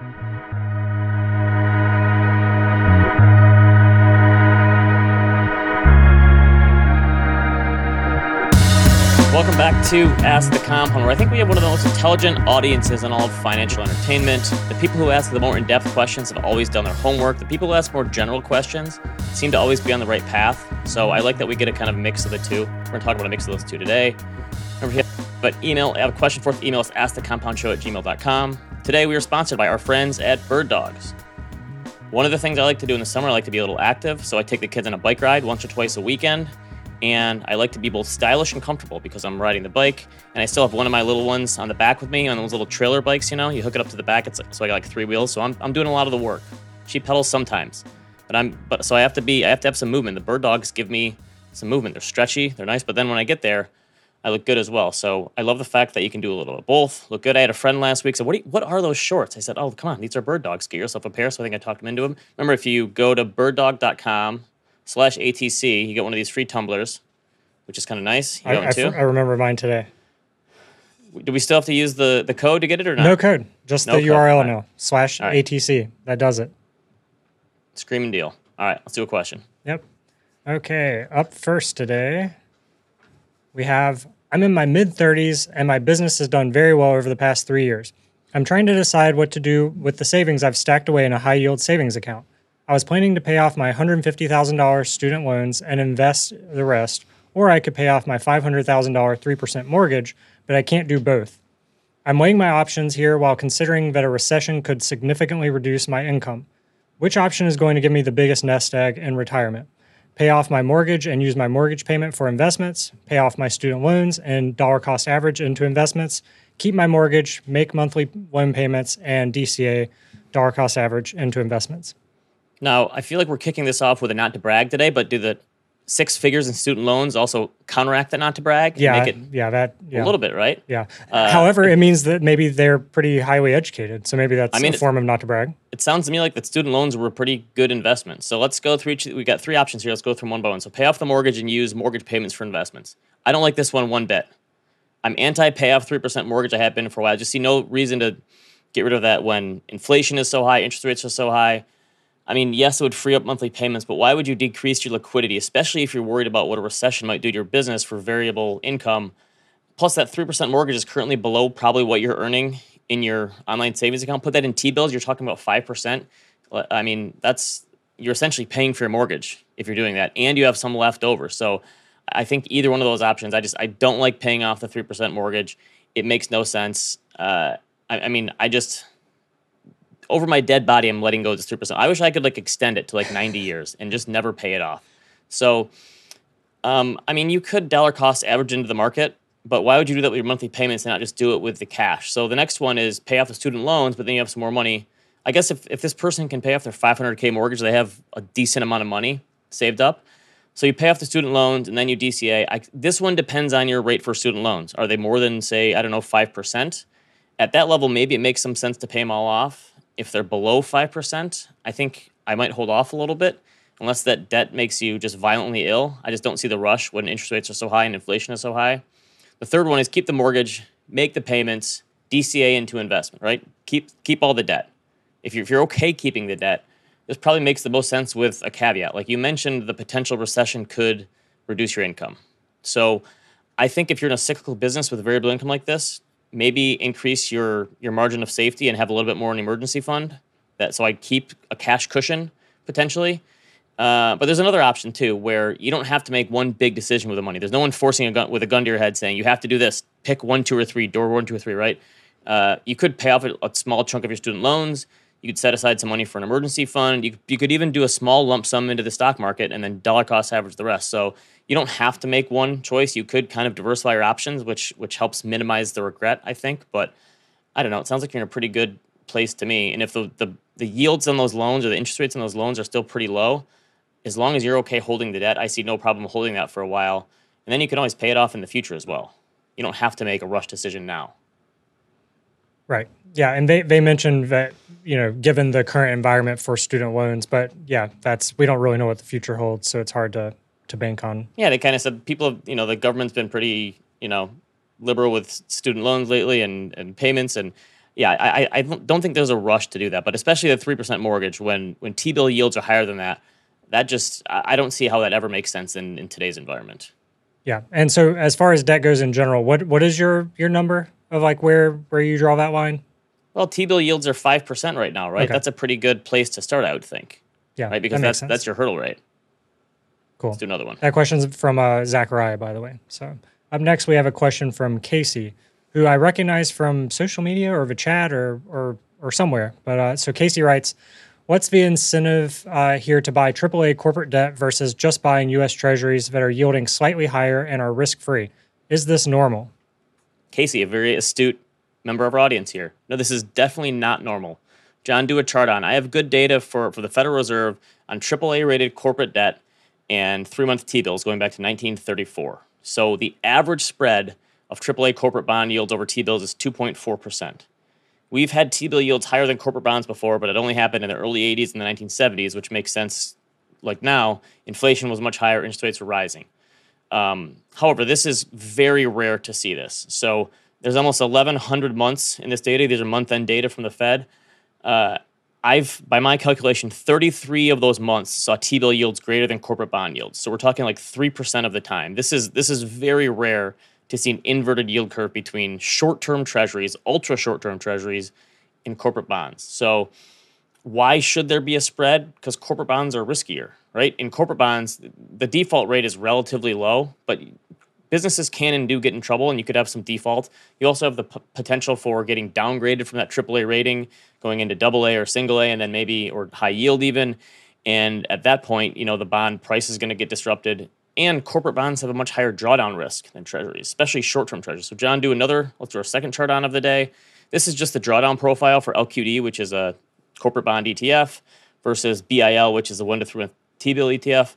Welcome back to Ask the Compound, where I think we have one of the most intelligent audiences in all of financial entertainment. The people who ask the more in depth questions have always done their homework. The people who ask more general questions seem to always be on the right path. So I like that we get a kind of mix of the two. We're going to talk about a mix of those two today. But email, I have a question for us. Email us askthecompoundshow at gmail.com. Today we are sponsored by our friends at Birddogs. One of the things I like to do in the summer, I like to be a little active. So I take the kids on a bike ride once or twice a weekend and I like to be both stylish and comfortable because I'm riding the bike, and I still have one of my little ones on the back with me on those little trailer bikes. You know, you hook it up to the back, it's so I got like three wheels. So I'm, I'm doing a lot of the work. She pedals sometimes, but I'm but so I have to be I have to have some movement. The Birddogs give me some movement. They're stretchy, they're nice, but then when I get there, I look good as well. So I love the fact that you can do a little of both. Look good. I had a friend last week said, "What? You, what are those shorts?" I said, "Oh, come on, these are Birddogs. Get yourself a pair." So I think I talked him into them. Remember, if you go to birddog.com slash ATC, you get one of these free tumblers which is kind of nice. You I, I, I, remember mine today. Do we still have to use the, the code to get it or not? No code, just no the code. URL now slash right. ATC. That does it. Screaming deal. All right, let's do a question. Yep. Okay, up first today, we have I'm in my mid 30s and my business has done very well over the past three years. I'm trying to decide what to do with the savings I've stacked away in a high yield savings account. I was planning to pay off my $150,000 student loans and invest the rest, or I could pay off my $500,000 3% mortgage, but I can't do both. I'm weighing my options here while considering that a recession could significantly reduce my income. Which option is going to give me the biggest nest egg in retirement? Pay off my mortgage and use my mortgage payment for investments, pay off my student loans and dollar cost average into investments, keep my mortgage, make monthly loan payments, and DCA, dollar cost average, into investments. Now, I feel like we're kicking this off with a not to brag today, but do the six figures in student loans also counteract that not to brag yeah make it yeah that yeah. a little bit right? Yeah. Uh, however it means that maybe they're pretty highly educated so maybe that's I mean, a form of not to brag. It sounds to me like that student loans were a pretty good investment. So let's go through each we got three options here. Let's go through one by one. So pay off the mortgage and use mortgage payments for investments. I don't like this one one bit. I'm anti pay off 3% mortgage. I have been for a while. I just see no reason to get rid of that when inflation is so high interest rates are so high I mean, yes, it would free up monthly payments, but why would you decrease your liquidity, especially if you're worried about what a recession might do to your business for variable income? Plus, that 3% mortgage is currently below probably what you're earning in your online savings account. Put that in T bills, you're talking about 5%. I mean, that's you're essentially paying for your mortgage if you're doing that, and you have some left over. So, I think either one of those options, I just I don't like paying off the 3% mortgage. It makes no sense. Uh, I, I mean, I just over my dead body, I'm letting go of this three percent. I wish I could like extend it to like 90 years and just never pay it off. So, um, I mean, you could dollar cost average into the market, but why would you do that with your monthly payments and not just do it with the cash? So the next one is pay off the student loans, but then you have some more money. I guess if, if this person can pay off their 500k mortgage, they have a decent amount of money saved up. So you pay off the student loans and then you DCA. I, this one depends on your rate for student loans. Are they more than say I don't know five percent? At that level, maybe it makes some sense to pay them all off if they're below 5%, I think I might hold off a little bit unless that debt makes you just violently ill. I just don't see the rush when interest rates are so high and inflation is so high. The third one is keep the mortgage, make the payments, DCA into investment, right? Keep keep all the debt. If you're, if you're okay keeping the debt, this probably makes the most sense with a caveat. Like you mentioned, the potential recession could reduce your income. So I think if you're in a cyclical business with variable income like this, maybe increase your your margin of safety and have a little bit more in emergency fund. That so I keep a cash cushion potentially. Uh, but there's another option too, where you don't have to make one big decision with the money. There's no one forcing a gun with a gun to your head saying you have to do this. Pick one, two, or three. Door one, two, or three. Right? Uh, you could pay off a, a, small chunk of your student loans. You could set aside some money for an emergency fund. You, you could even do a small lump sum into the stock market and then dollar cost average the rest. So you don't have to make one choice. You could kind of diversify your options, which which helps minimize the regret, I think. But I don't know. It sounds like you're in a pretty good place to me. And if the the, the yields on those loans or the interest rates on those loans are still pretty low, as long as you're okay holding the debt, I see no problem holding that for a while. And then you can always pay it off in the future as well. You don't have to make a rush decision now. Right. Yeah, and they they mentioned that you know, given the current environment for student loans, but yeah, that's we don't really know what the future holds, so it's hard to to bank on. Yeah, they kind of said people have, you know, the government's been pretty, you know, liberal with student loans lately and, and payments. And yeah, I, I- don't think there's a rush to do that, but especially the three percent mortgage when when T bill yields are higher than that, that just I I don't see how that ever makes sense in, in today's environment. Yeah. And so as far as debt goes in general, what what is your your number of like where where you draw that line? Well, T bill yields are five percent right now, right? Okay. That's a pretty good place to start, I would think, Yeah. right? Because that that's sense. that's your hurdle rate. cool. Let's do another one. That question's from uh, Zachariah, by the way. So up next, we have a question from Casey, who I recognize from social media or the chat or or or somewhere. But uh, so Casey writes, "What's the incentive uh, here to buy AAA corporate debt versus just buying U.S. Treasuries that are yielding slightly higher and are risk free? Is this normal?" Casey, a very astute member of our audience here. No, this is definitely not normal. John, do a chart on. I have good data for, for the Federal Reserve on AAA rated corporate debt and three month T bills going back to 1934. So the average spread of AAA corporate bond yields over T bills is 2.4%. We've had T bill yields higher than corporate bonds before, but it only happened in the early 80s and the 1970s, which makes sense. Like now, inflation was much higher, interest rates were rising. Um, however, this is very rare to see this. So there's almost 1,100 months in this data. These are month-end data from the Fed. Uh, I've, by my calculation, 33 of those months saw T-bill yields greater than corporate bond yields. So we're talking like three percent of the time. This is this is very rare to see an inverted yield curve between short-term Treasuries, ultra short-term Treasuries, and corporate bonds. So why should there be a spread? Because corporate bonds are riskier, right? In corporate bonds, the default rate is relatively low, but businesses can and do get in trouble, and you could have some default. You also have the p- potential for getting downgraded from that AAA rating, going into AA or single A, and then maybe or high yield even. And at that point, you know the bond price is going to get disrupted, and corporate bonds have a much higher drawdown risk than treasuries, especially short-term treasuries. So, John, do another. Let's do our second chart on of the day. This is just the drawdown profile for LQD, which is a corporate bond ETF, versus BIL, which is a one to three month T-bill ETF.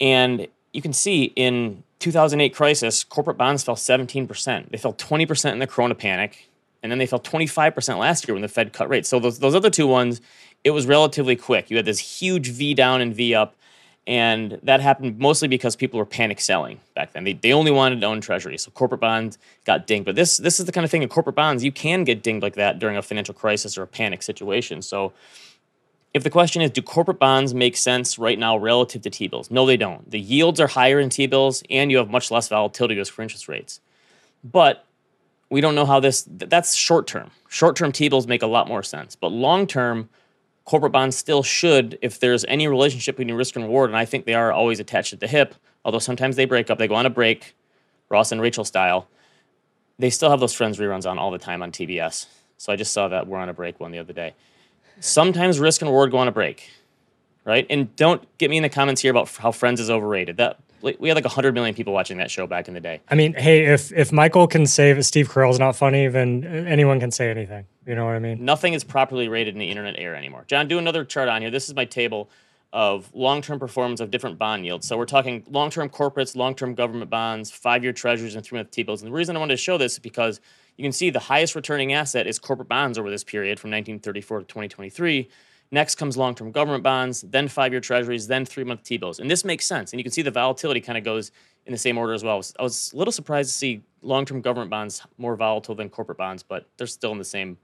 And you can see in 2008 crisis, corporate bonds fell 17%. They fell 20% in the Corona panic, and then they fell 25% last year when the Fed cut rates. So those, those other two ones, it was relatively quick. You had this huge V down and V up, and that happened mostly because people were panic selling back then. They, they only wanted to own treasuries, so corporate bonds got dinged. But this this is the kind of thing in corporate bonds you can get dinged like that during a financial crisis or a panic situation. So if the question is, do corporate bonds make sense right now relative to T bills? No, they don't. The yields are higher in T bills, and you have much less volatility risk for interest rates. But we don't know how this, th- that's short term. Short term T bills make a lot more sense. But long term, corporate bonds still should, if there's any relationship between risk and reward, and I think they are always attached at the hip, although sometimes they break up, they go on a break, Ross and Rachel style. They still have those Friends reruns on all the time on TBS. So I just saw that we're on a break one the other day sometimes risk and reward go on a break, right? And don't get me in the comments here about how Friends is overrated. That we had like hundred million people watching that show back in the day. I mean, hey, if if Michael can say that Steve Carell's not funny, then anyone can say anything. You know what I mean? Nothing is properly rated in the internet era anymore. John, do another chart on here. This is my table of long-term performance of different bond yields. So we're talking long-term corporates, long-term government bonds, five-year treasuries, and three-month T-bills. And the reason I wanted to show this is because you can see the highest returning asset is corporate bonds over this period from 1934 to 2023. Next comes long-term government bonds, then five-year treasuries, then three-month T-bills. And this makes sense. And you can see the volatility kind of goes in the same order as well. I was, a little surprised to see long-term government bonds more volatile than corporate bonds, but they're still in the same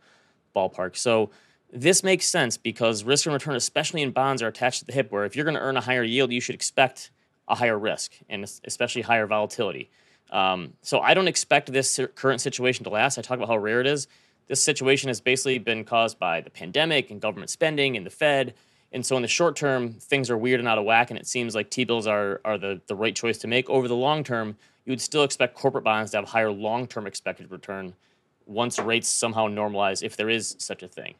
ballpark. So this makes sense because risk and return, especially in bonds, are attached to the hip. Where if you're going to earn a higher yield, you should expect a higher risk and especially higher volatility. Um, so I don't expect this current situation to last. I talk about how rare it is. This situation has basically been caused by the pandemic and government spending and the Fed. And so in the short term, things are weird and out of whack, and it seems like T-bills are, are the, the right choice to make. Over the long term, you would still expect corporate bonds to have higher long-term expected return once rates somehow normalize, if there is such a thing.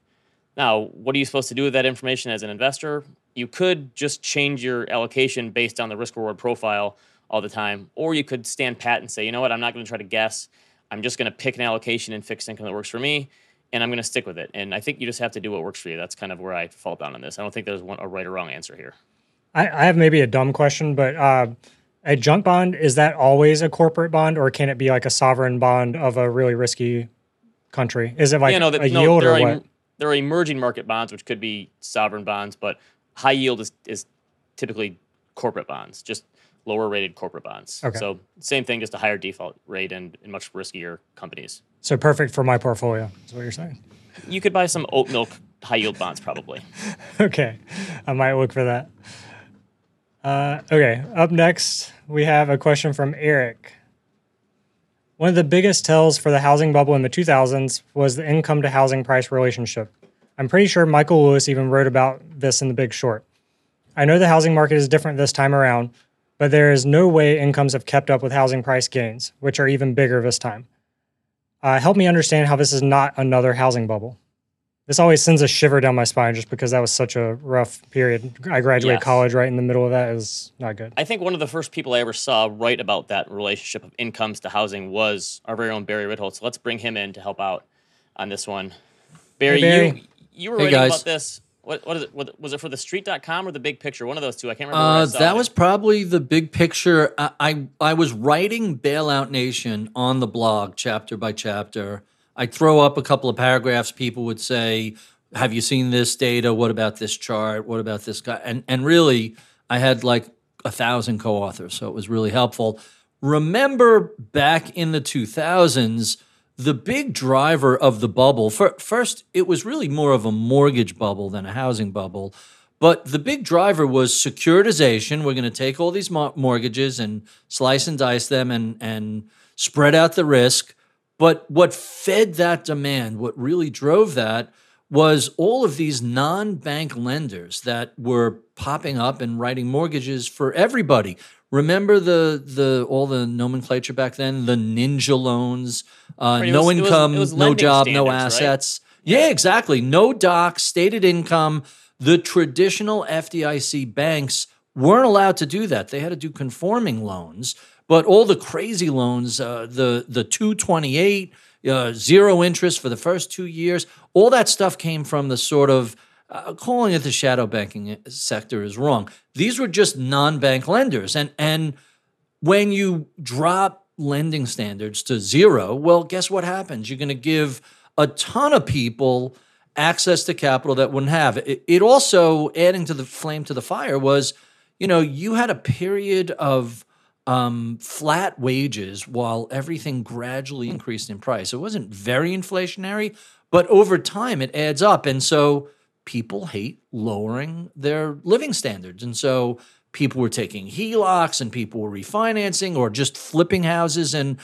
Now, what are you supposed to do with that information as an investor? You could just change your allocation based on the risk reward profile all the time, or you could stand pat and say, you know what, I'm not going to try to guess. I'm just going to pick an allocation in fixed income that works for me, and I'm going to stick with it. And I think you just have to do what works for you. That's kind of where I fall down on this. I don't think there's one, a right or wrong answer here. I, I have maybe a dumb question, but uh, a junk bond is that always a corporate bond, or can it be like a sovereign bond of a really risky country? Is it like yeah, no, that, a no, yield or are, what? em- there are emerging market bonds, which could be sovereign bonds, but high yield is, is typically corporate bonds, just lower rated corporate bonds. Okay. So same thing, just a higher default rate and, much riskier companies. So perfect for my portfolio. Is what you're saying? You could buy some oat milk high yield bonds probably. okay, I might look for that. Uh, okay, up next we have a question from Eric. One of the biggest tells for the housing bubble in the 2000s was the income to housing price relationship. I'm pretty sure Michael Lewis even wrote about this in The Big Short. I know the housing market is different this time around, but there is no way incomes have kept up with housing price gains, which are even bigger this time. Uh, help me understand how this is not another housing bubble. This always sends a shiver down my spine just because that was such a rough period. I graduated Yes. college right in the middle of that is not good. I think one of the first people I ever saw write about that relationship of incomes to housing was our very own Barry Ritholtz. So let's bring him in to help out on this one. Barry, Barry. you you were Hey, writing guys. about this. What what is it? what- Was it for the street.com or the big picture? One of those two. I can't remember. Uh, that it. was probably the big picture. I, I I was writing Bailout Nation on the blog, chapter by chapter. I'd throw up a couple of paragraphs. People would say, "Have you seen this data? What about this chart? What about this guy?" And and really, I had like a thousand co-authors, so it was really helpful. Remember back in the two thousands. The big driver of the bubble, fir- first, it was really more of a mortgage bubble than a housing bubble. But the big driver was securitization. We're going to take all these mo- mortgages and slice and dice them and, and spread out the risk. But what fed that demand, what really drove that, was all of these non bank lenders that were popping up and writing mortgages for everybody. Remember the the all the nomenclature back then, the ninja loans, uh, Right, no was- it was- income, it was no job, no standards, right? assets. Yeah, exactly. No doc, stated income. The traditional FDIC banks weren't allowed to do that. They had to do conforming loans. But all the crazy loans, uh, the the 228, uh, zero interest for the first two years, all that stuff came from the sort of uh, calling it the shadow banking sector is wrong. These were just non-bank lenders, and and when you drop lending standards to zero, well, guess what happens? You're going to give a ton of people access to capital that wouldn't have. It, it also, adding to the flame to the fire, was you know, you had a period of um, flat wages while everything gradually increased in price. It wasn't very inflationary, but over time it adds up. And so people hate lowering their living standards. And so people were taking HELOCs and people were refinancing or just flipping houses. And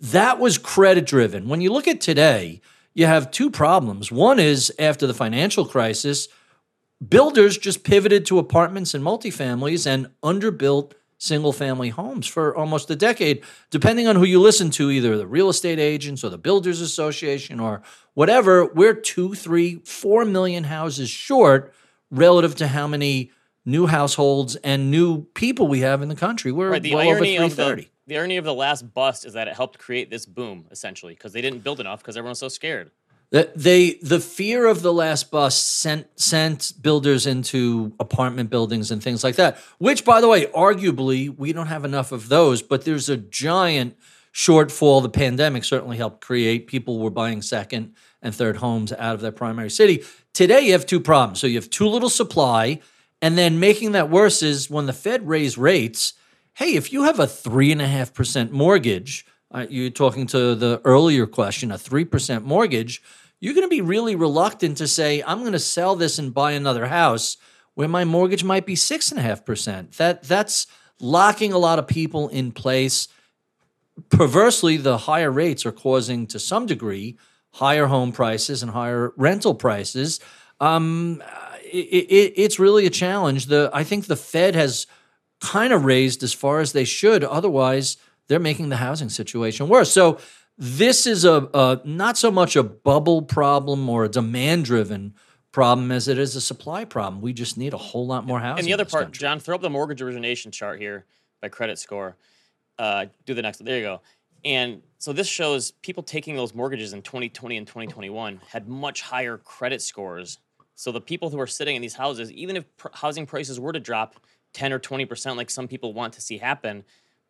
that was credit driven. When you look at today, you have two problems. One is after the financial crisis, builders just pivoted to apartments and multifamilies and underbuilt single family homes for almost a decade, depending on who you listen to, either the real estate agents or the builders association or whatever. We're two, three, four million houses short relative to how many new households and new people we have in the country. We're Right, the well over irony of 330. the the irony of the last bust is that it helped create this boom essentially because they didn't build enough because everyone's so scared. They the fear of the last bust sent sent builders into apartment buildings and things like that. Which, by the way, arguably we don't have enough of those, but there's a giant shortfall. The pandemic certainly helped create. People were buying second and third homes out of their primary city. Today you have two problems. So you have too little supply, and then making that worse is when the Fed raised rates. Hey, if you have a three and a half percent mortgage, uh, you're talking to the earlier question, a three percent mortgage you're going to be really reluctant to say, I'm going to sell this and buy another house where my mortgage might be six and a half percent. That that's locking a lot of people in place. Perversely, the higher rates are causing, to some degree, higher home prices and higher rental prices. Um, it, it, it's really a challenge. The I think the Fed has kind of raised as far as they should. Otherwise, they're making the housing situation worse. So this is a, a not so much a bubble problem or a demand driven problem as it is a supply problem. We just need a whole lot more housing. And the other part, country. John, throw up the mortgage origination chart here by credit score. Uh, do the next one. There you go. And so this shows people taking those mortgages in 2020 and 2021 had much higher credit scores. So the people who are sitting in these houses, even if pr- housing prices were to drop 10 or 20%, like some people want to see happen,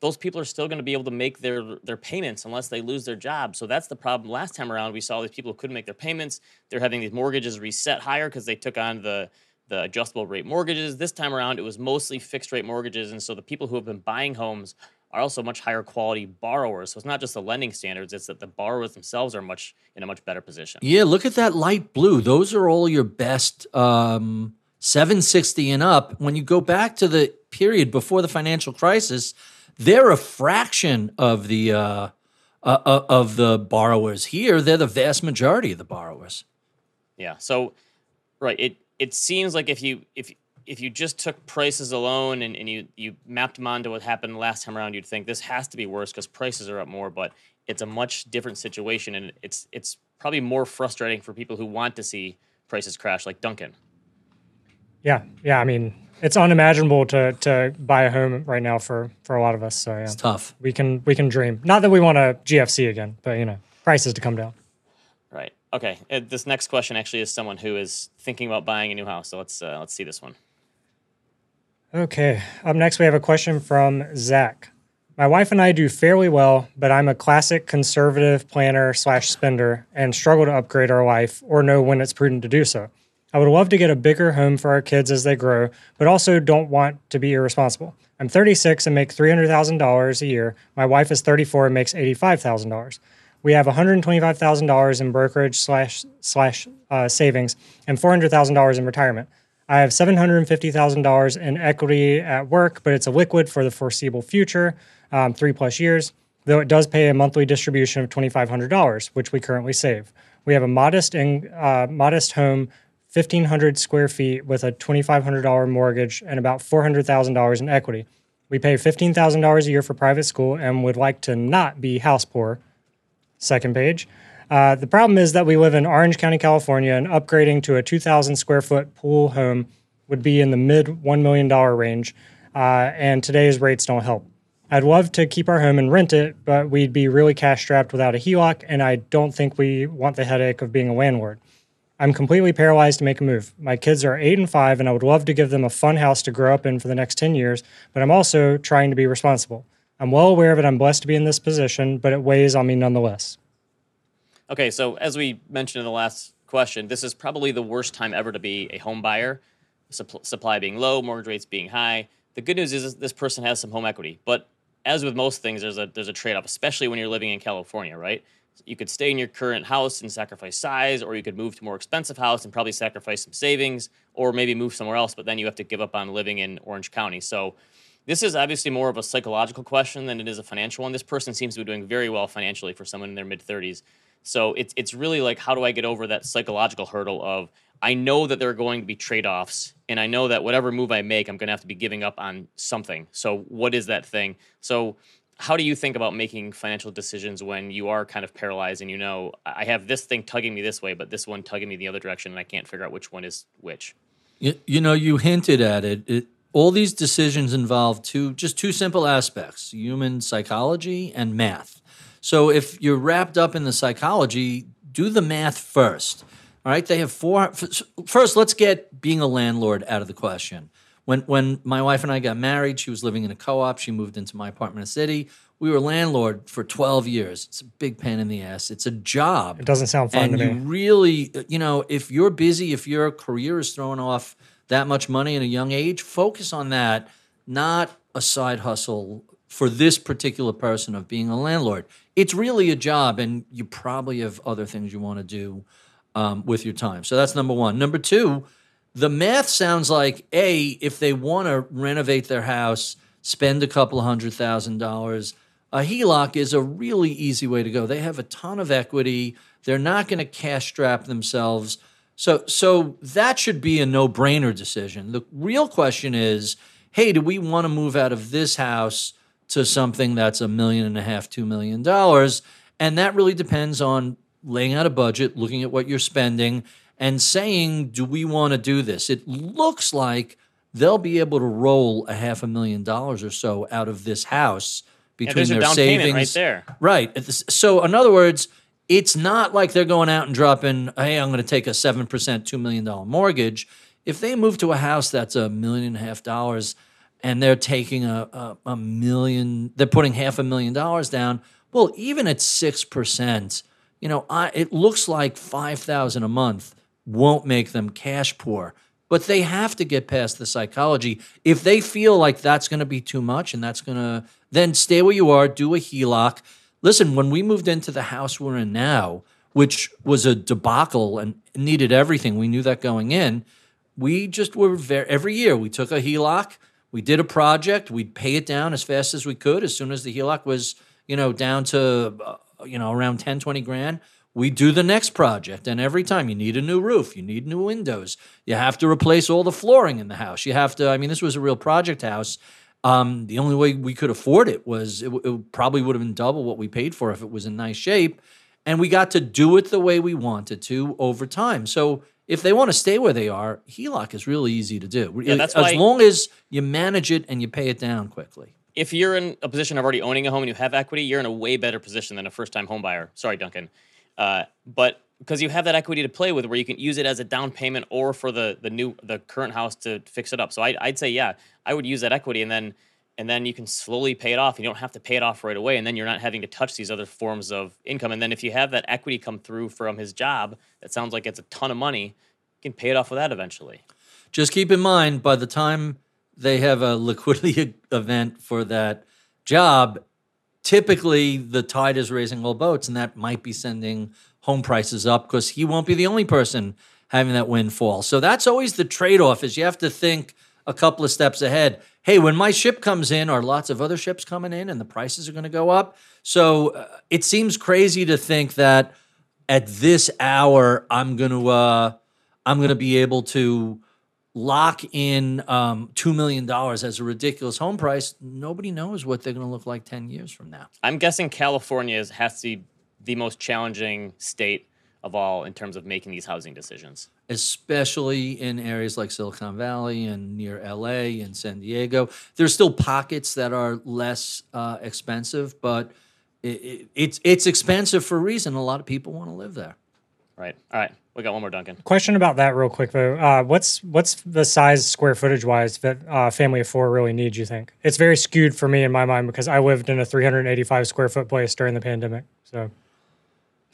those people are still going to be able to make their their payments unless they lose their job. So that's the problem. Last time around, we saw these people who couldn't make their payments. They're having these mortgages reset higher because they took on the the adjustable rate mortgages. This time around, it was mostly fixed rate mortgages, and so the people who have been buying homes are also much higher quality borrowers. So it's not just the lending standards; it's that the borrowers themselves are much in a much better position. Yeah, look at that light blue. Those are all your best um, 760 and up. When you go back to the period before the financial crisis, they're a fraction of the uh, uh, uh of the borrowers. Here, they're the vast majority of the borrowers. Yeah. So, right. It it seems like if you if if you just took prices alone and, and you you mapped them onto what happened last time around, you'd think this has to be worse because prices are up more. But it's a much different situation, and it's it's probably more frustrating for people who want to see prices crash, like Duncan. Yeah, yeah. I mean, it's unimaginable to to buy a home right now for for a lot of us. So yeah, It's tough. we can we can dream. Not that we want a GFC again, but you know, prices to come down. Right. Okay. Uh, this next question actually is someone who is thinking about buying a new house. So let's uh, let's see this one. Okay. Up next, we have a question from Zach. My wife and I do fairly well, but I'm a classic conservative planner slash spender and struggle to upgrade our life or know when it's prudent to do so. I would love to get a bigger home for our kids as they grow, but also don't want to be irresponsible. I'm 36 and make $300,000 a year. My wife is 34 and makes $85,000. We have $125,000 in brokerage slash slash uh, savings and $400,000 in retirement. I have $750,000 in equity at work, but it's a liquid for the foreseeable future, um, three plus years, though it does pay a monthly distribution of $2,500, which we currently save. We have a modest, in, uh, modest home, 1,500 square feet with a $2,500 mortgage and about $400,000 in equity. We pay $15,000 a year for private school and would like to not be house poor. Second page. Uh, the problem is that we live in Orange County, California, and upgrading to a 2,000 square foot pool home would be in the mid $1 million range, uh, and today's rates don't help. I'd love to keep our home and rent it, but we'd be really cash strapped without a HELOC, and I don't think we want the headache of being a landlord. I'm completely paralyzed to make a move. My kids are eight and five, and I would love to give them a fun house to grow up in for the next 10 years, but I'm also trying to be responsible. I'm well aware that I'm blessed to be in this position, but it weighs on me nonetheless. Okay, so as we mentioned in the last question, this is probably the worst time ever to be a home buyer. Supp- supply being low, mortgage rates being high. The good news is this person has some home equity, but as with most things, there's a there's a trade off, especially when you're living in California, right? You could stay in your current house and sacrifice size, or you could move to more expensive house and probably sacrifice some savings, or maybe move somewhere else. But then you have to give up on living in Orange County. So this is obviously more of a psychological question than it is a financial one. This person seems to be doing very well financially for someone in their mid 30s. So it's it's really like how do I get over that psychological hurdle of I know that there are going to be trade offs, and I know that whatever move I make, I'm going to have to be giving up on something. So what is that thing? So how do you think about making financial decisions when you are kind of paralyzed and you know I have this thing tugging me this way, but this one tugging me the other direction, and I can't figure out which one is which? You, you know, you hinted at it. it. All these decisions involve two just two simple aspects: human psychology and math. So if you're wrapped up in the psychology, do the math first. All right, they have four. First, let's get being a landlord out of the question. When when my wife and I got married, she was living in a co-op. She moved into my apartment in the city. We were landlord for 12 years. It's a big pain in the ass. It's a job. It doesn't sound fun and to you me. really, you know, if you're busy, if your career is throwing off that much money in a young age, focus on that, not a side hustle for this particular person of being a landlord. It's really a job, and you probably have other things you want to do um, with your time. So that's number one. Number two, the math sounds like a if they want to renovate their house, spend a couple hundred thousand dollars. A HELOC is a really easy way to go. They have a ton of equity. They're not going to cash strap themselves. So, so that should be a no-brainer decision. The real question is, hey, do we want to move out of this house to something that's a million and a half, two million dollars? And that really depends on laying out a budget, looking at what you're spending, and saying, do we want to do this? It looks like they'll be able to roll a half a million dollars or so out of this house Yeah, between your their savings. right there. Right. So, in other words, it's not like they're going out and dropping, hey, I'm going to take a 7%, $2 million mortgage. If they move to a house that's a million and a half dollars and they're taking a, a, a million, they're putting half a million dollars down, well, even at 6%, you know, I, it looks like 5000 a month won't make them cash poor. But they have to get past the psychology. If they feel like that's going to be too much and that's going to, then stay where you are, do a HELOC. Listen, when we moved into the house we're in now, which was a debacle and needed everything, we knew that going in. We just were very, every year we took a HELOC, we did a project, we'd pay it down as fast as we could. As soon as the HELOC was, you know, down to, uh, you know, around 10, 20 grand, we do the next project. And every time you need a new roof, you need new windows, you have to replace all the flooring in the house. You have to, I mean, this was a real project house. Um, the only way we could afford it was it, it probably would have been double what we paid for if it was in nice shape. And we got to do it the way we wanted to over time. So if they want to stay where they are, HELOC is really easy to do. Yeah, that's as why- long as you manage it and you pay it down quickly. if you're in a position of already owning a home and you have equity, you're in a way better position than a first time home buyer. Sorry, Duncan. Uh, but because you have that equity to play with where you can use it as a down payment or for the the new the current house to fix it up. So I, I'd say yeah, I would use that equity and then and then you can slowly pay it off. You don't have to pay it off right away, and then you're not having to touch these other forms of income. And then if you have that equity come through from his job, that sounds like it's a ton of money. You can pay it off with that eventually. Just keep in mind, by the time they have a liquidity event for that job, typically the tide is raising all boats, and that might be sending home prices up because he won't be the only person having that windfall. So that's always the trade-off: is you have to think a couple of steps ahead. Hey, when my ship comes in, are lots of other ships coming in, and the prices are going to go up? So uh, it seems crazy to think that at this hour I'm going to uh, I'm going to be able to lock in um, two million dollars as a ridiculous home price. Nobody knows what they're going to look like ten years from now. I'm guessing California is, has to be the most challenging state of all in terms of making these housing decisions. especially in areas like Silicon Valley and near LA and San Diego. There's still pockets that are less uh, expensive, but it, it, it's it's expensive for a reason. A lot of people want to live there. Right. All right. We got one more, Duncan. Question about that, real quick though. Uh, what's what's the size square footage wise that uh, family of four really needs? You think it's very skewed for me in my mind because I lived in a 385 square foot place during the pandemic. So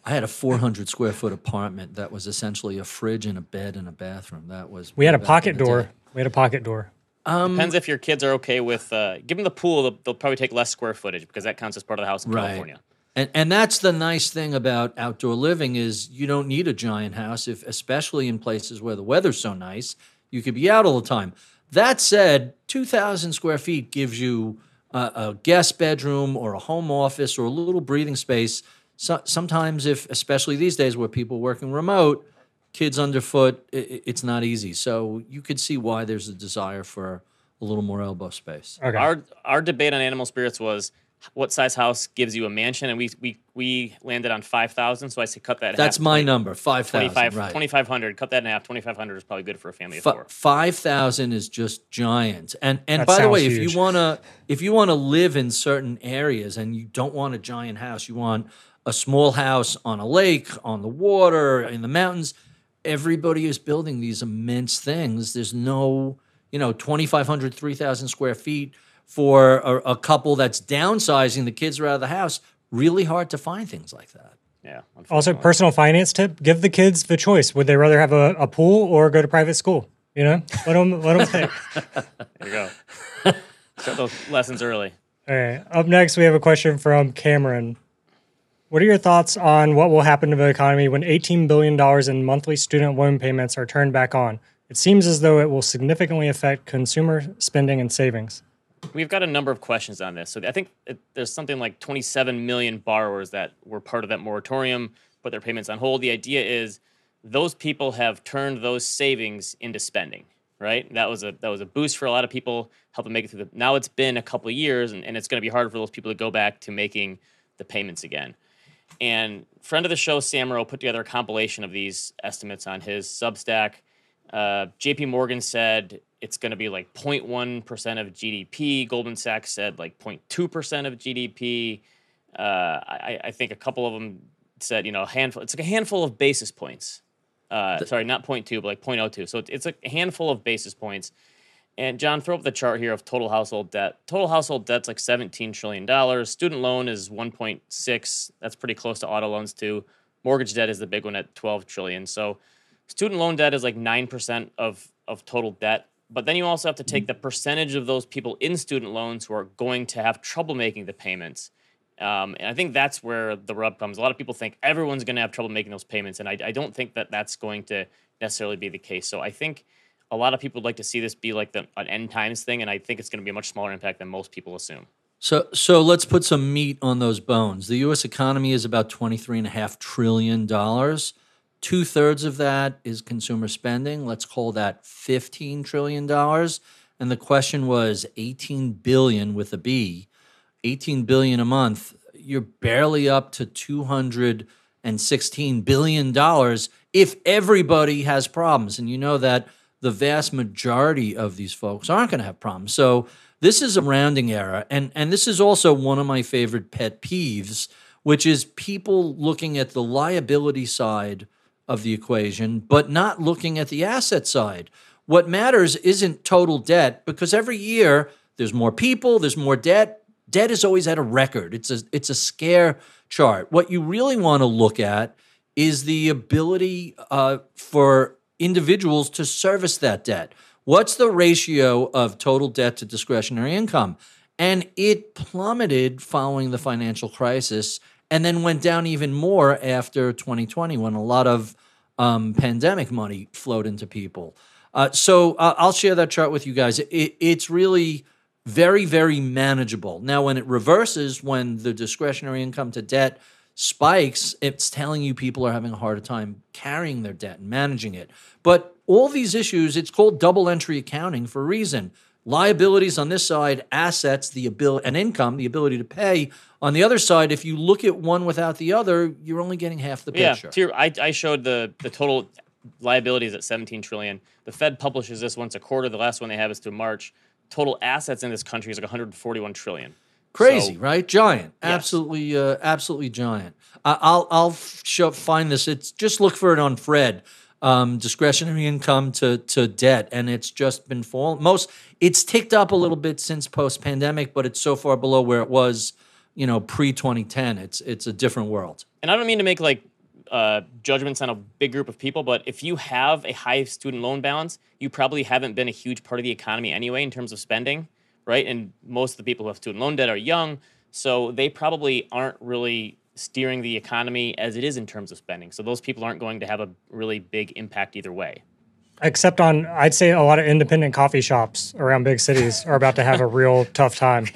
I had a 400 square foot apartment that was essentially a fridge and a bed and a bathroom. That was we had a pocket door. day. We had a pocket door. Depends if your kids are okay with uh, give them the pool. They'll, they'll probably take less square footage because that counts as part of the house in Right. California. And and that's the nice thing about outdoor living is you don't need a giant house if especially in places where the weather's so nice, you could be out all the time. That said, 2000 square feet gives you a, a guest bedroom or a home office or a little breathing space. So, sometimes if especially these days where people are working remote, kids underfoot, i i- it's not easy. So you could see why there's a desire for a little more elbow space. Okay. Our our debate on animal spirits was what size house gives you a mansion, and we we we landed on five thousand. So I say cut that. in That's half, my 20 number, 5,000. 25 right. 2500 cut that in half 2500 is probably good for a family of Fi- four Five thousand is just giant. And and That by the way, sounds if you wanna if you wanna live in certain areas and you don't want a giant house, you want a small house on a lake, on the water, in the mountains. Everybody is building these immense things. There's no, you know, 2,500, 3,000 square feet for a, a couple that's downsizing. The kids are out of the house. Really hard to find things like that. yeah Also, personal finance tip: give the kids the choice. Would they rather have a, a pool or go to private school? You know, let them let them pick. there you go start those lessons early All right. Up next, we have a question from Cameron. What are your thoughts on what will happen to the economy when $18 billion in monthly student loan payments are turned back on? It seems as though it will significantly affect consumer spending and savings. We've got a number of questions on this. So I think it, there's something like 27 million borrowers that were part of that moratorium, put their payments on hold. The idea is those people have turned those savings into spending, right? That was a that was a boost for a lot of people, helping make it through the. Now it's been a couple of years, and, and it's going to be hard for those people to go back to making the payments again. And friend of the show, Sam Ro, put together a compilation of these estimates on his Substack. Uh, JP Morgan said it's going to be like 0.1% of GDP. Goldman Sachs said like 0.2% of GDP. Uh, I, I think a couple of them said, you know, a handful. It's like a handful of basis points. Uh, sorry, not 0.2, but like 0.02. So it's, it's a handful of basis points. And John, throw up the chart here of total household debt. Total household debt's like $17 trillion. Student loan is 1.6. That's pretty close to auto loans too. Mortgage debt is the big one at 12 trillion. So student loan debt is like 9% of of total debt. But then you also have to take the percentage of those people in student loans who are going to have trouble making the payments. Um, and I think that's where the rub comes. A lot of people think everyone's going to have trouble making those payments, and I, I don't think that that's going to necessarily be the case. So I think a lot of people would like to see this be like the, an end times thing, and I think it's going to be a much smaller impact than most people assume. So, so let's put some meat on those bones. The U.S. economy is about twenty-three and a half trillion dollars. Two thirds of that is consumer spending. Let's call that fifteen trillion dollars. And the question was eighteen billion with a B, eighteen billion a month. You're barely up to two hundred and sixteen billion dollars if everybody has problems. And you know that the vast majority of these folks aren't going to have problems. So this is a rounding error, and and this is also one of my favorite pet peeves, which is people looking at the liability side of the equation, but not looking at the asset side. What matters isn't total debt because every year there's more people, there's more debt. Debt is always at a record. It's a it's a scare chart. What you really want to look at is the ability uh, for individuals to service that debt. What's the ratio of total debt to discretionary income? And it plummeted following the financial crisis and then went down even more after 2020 when a lot of um, pandemic money flowed into people. Uh, so uh, I'll share that chart with you guys. It, it's really very, very manageable. Now, when it reverses, when the discretionary income to debt spikes, it's telling you people are having a harder time carrying their debt and managing it. But all these issues, it's called double entry accounting for a reason. Liabilities on this side, assets, the ability and income, the ability to pay. On the other side, if you look at one without the other, you're only getting half the Yeah, picture. your, I, I showed the the total liabilities at 17 trillion. The Fed publishes this once a quarter. The last one they have is through March. Total assets in this country is like 141 trillion. Crazy, So- right? Giant, Yes. absolutely, uh, absolutely giant. I I'll I'll show, find this. It's just look for it on Fred. Um, discretionary income to to debt, and it's just been falling. Most it's ticked up a little bit since post pandemic, but it's so far below where it was, you know, pre 2010. It's it's a different world. and I don't mean to make like uh, judgments on a big group of people, but if you have a high student loan balance, you probably haven't been a huge part of the economy anyway in terms of spending, right? And most of the people who have student loan debt are young, so they probably aren't really steering the economy as it is in terms of spending. So those people aren't going to have a really big impact either way. Except on, I'd say a lot of independent coffee shops around big cities are about to have a real tough time.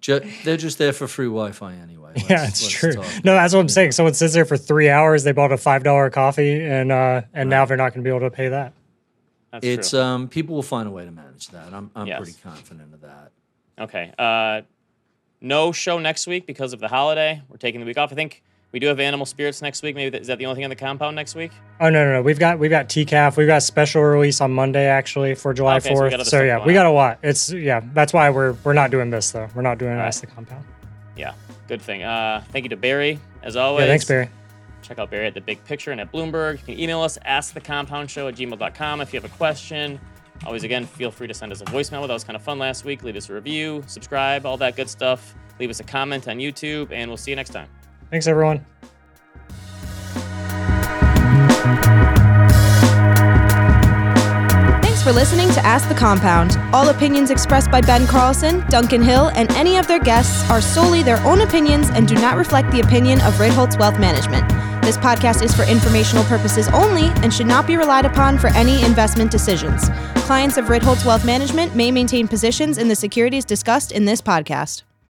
Ju- they're just there for free Wi-Fi anyway. Yeah, Let's- it's true. talk. No, that's what I'm saying. Someone sits there for three hours. They bought a five dollar coffee, and uh, and now they're not going to be able to pay that. That's It's true. um people will find a way to manage that. I'm I'm Yes. pretty confident of that. Okay. Uh, no show next week because of the holiday. We're taking the week off. I think we do have Animal Spirits next week. Maybe that, is that the only thing on the compound next week? Oh no, no, no. We've got we've got TCAF. We've got special release on Monday actually for July Okay, so we fourth. got other so stuff yeah, going we got a lot. It's yeah. That's why we're we're not doing this though. We're not doing right. Ask the Compound. Yeah, good thing. Uh, thank you to Barry as always. Yeah, thanks, Barry. Check out Barry at the Big Picture and at Bloomberg. You can email us askthecompoundshow at gmail.com if you have a question. Always, again, feel free to send us a voicemail. That was kind of fun last week. Leave us a review, subscribe, all that good stuff. Leave us a comment on YouTube, and we'll see you next time. Thanks everyone. Thanks for listening to Ask the Compound. All opinions expressed by Ben Carlson, Duncan Hill, and any of their guests are solely their own opinions and do not reflect the opinion of Ritholtz Wealth Management. This podcast is for informational purposes only and should not be relied upon for any investment decisions. Clients of Ritholtz Wealth Management may maintain positions in the securities discussed in this podcast.